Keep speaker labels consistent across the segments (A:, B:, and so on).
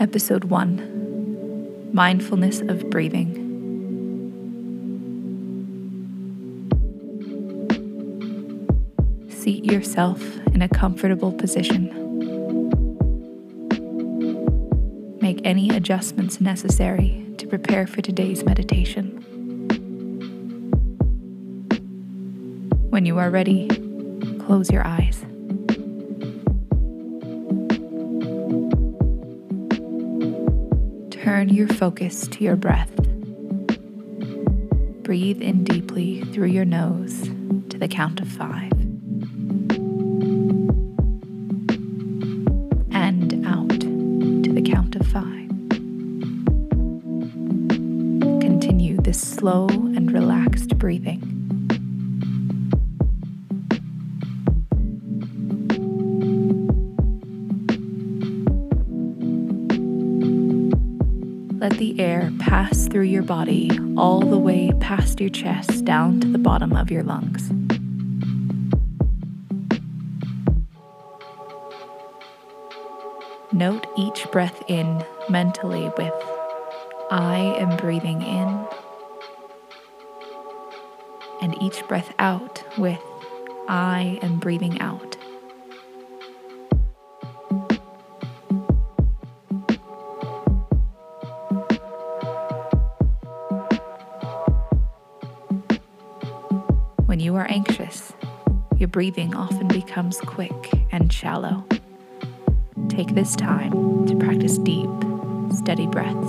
A: Episode 1 Mindfulness of Breathing. Seat yourself in a comfortable position. Make any adjustments necessary to prepare for today's meditation. When you are ready, close your eyes. Turn your focus to your breath. Breathe in deeply through your nose to the count of five. And out to the count of five. Continue this slow and relaxed breathing. Let the air pass through your body all the way past your chest down to the bottom of your lungs. Note each breath in mentally with I am breathing in, and each breath out with I am breathing out. You are anxious, your breathing often becomes quick and shallow. Take this time to practice deep, steady breaths.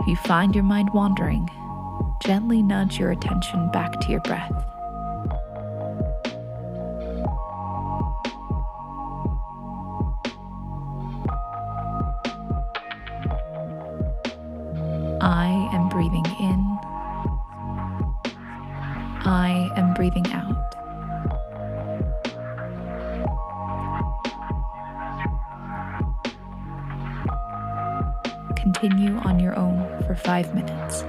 A: If you find your mind wandering, gently nudge your attention back to your breath. I am breathing out. Continue on your own for five minutes.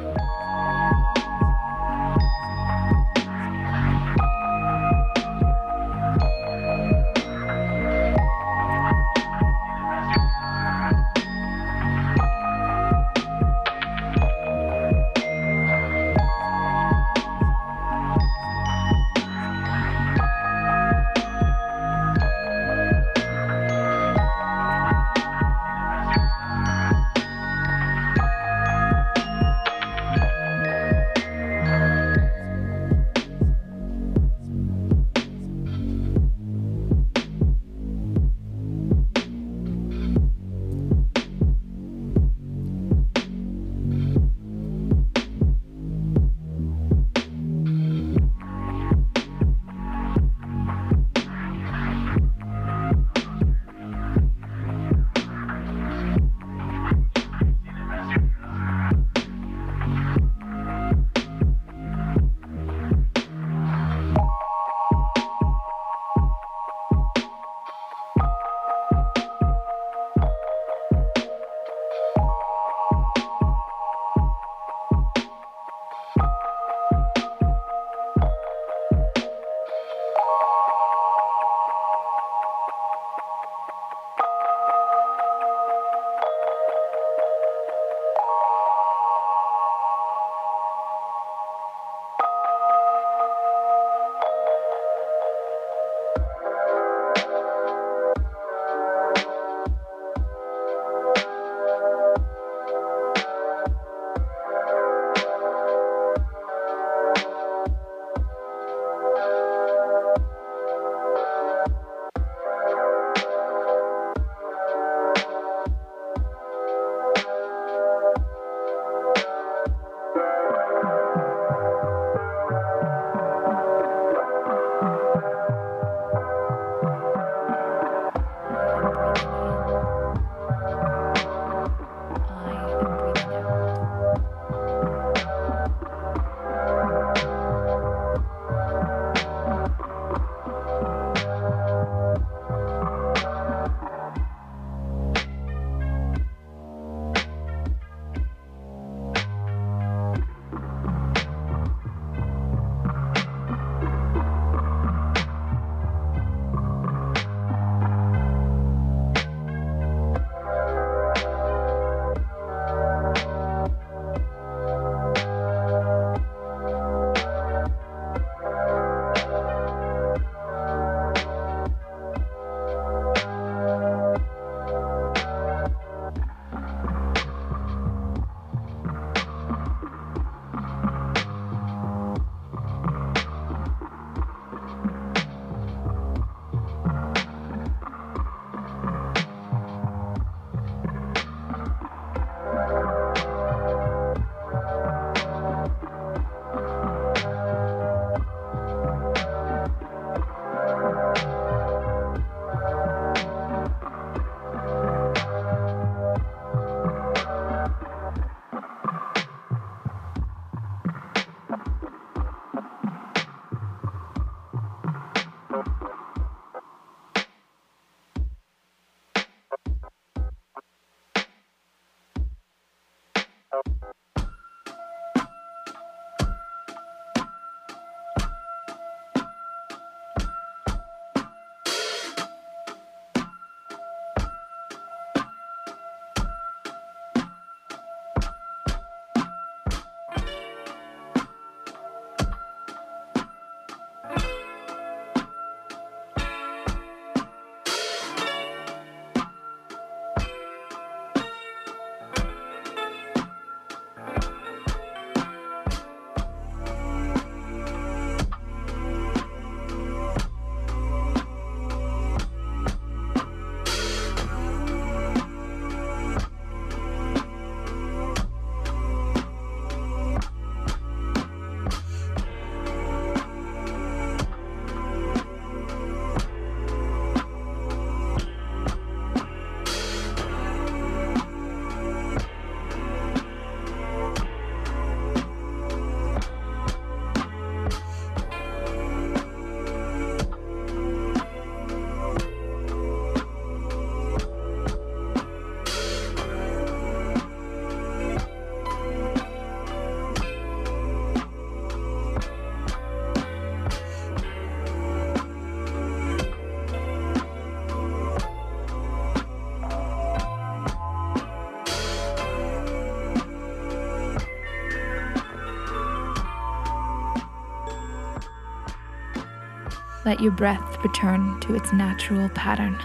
A: Let your breath return to its natural pattern.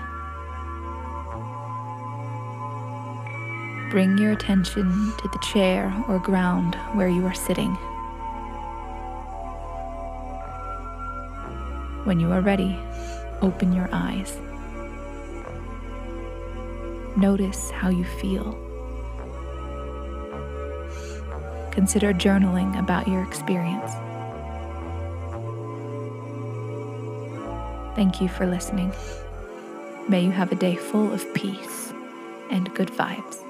A: Bring your attention to the chair or ground where you are sitting. When you are ready, open your eyes. Notice how you feel. Consider journaling about your experience. Thank you for listening. May you have a day full of peace and good vibes.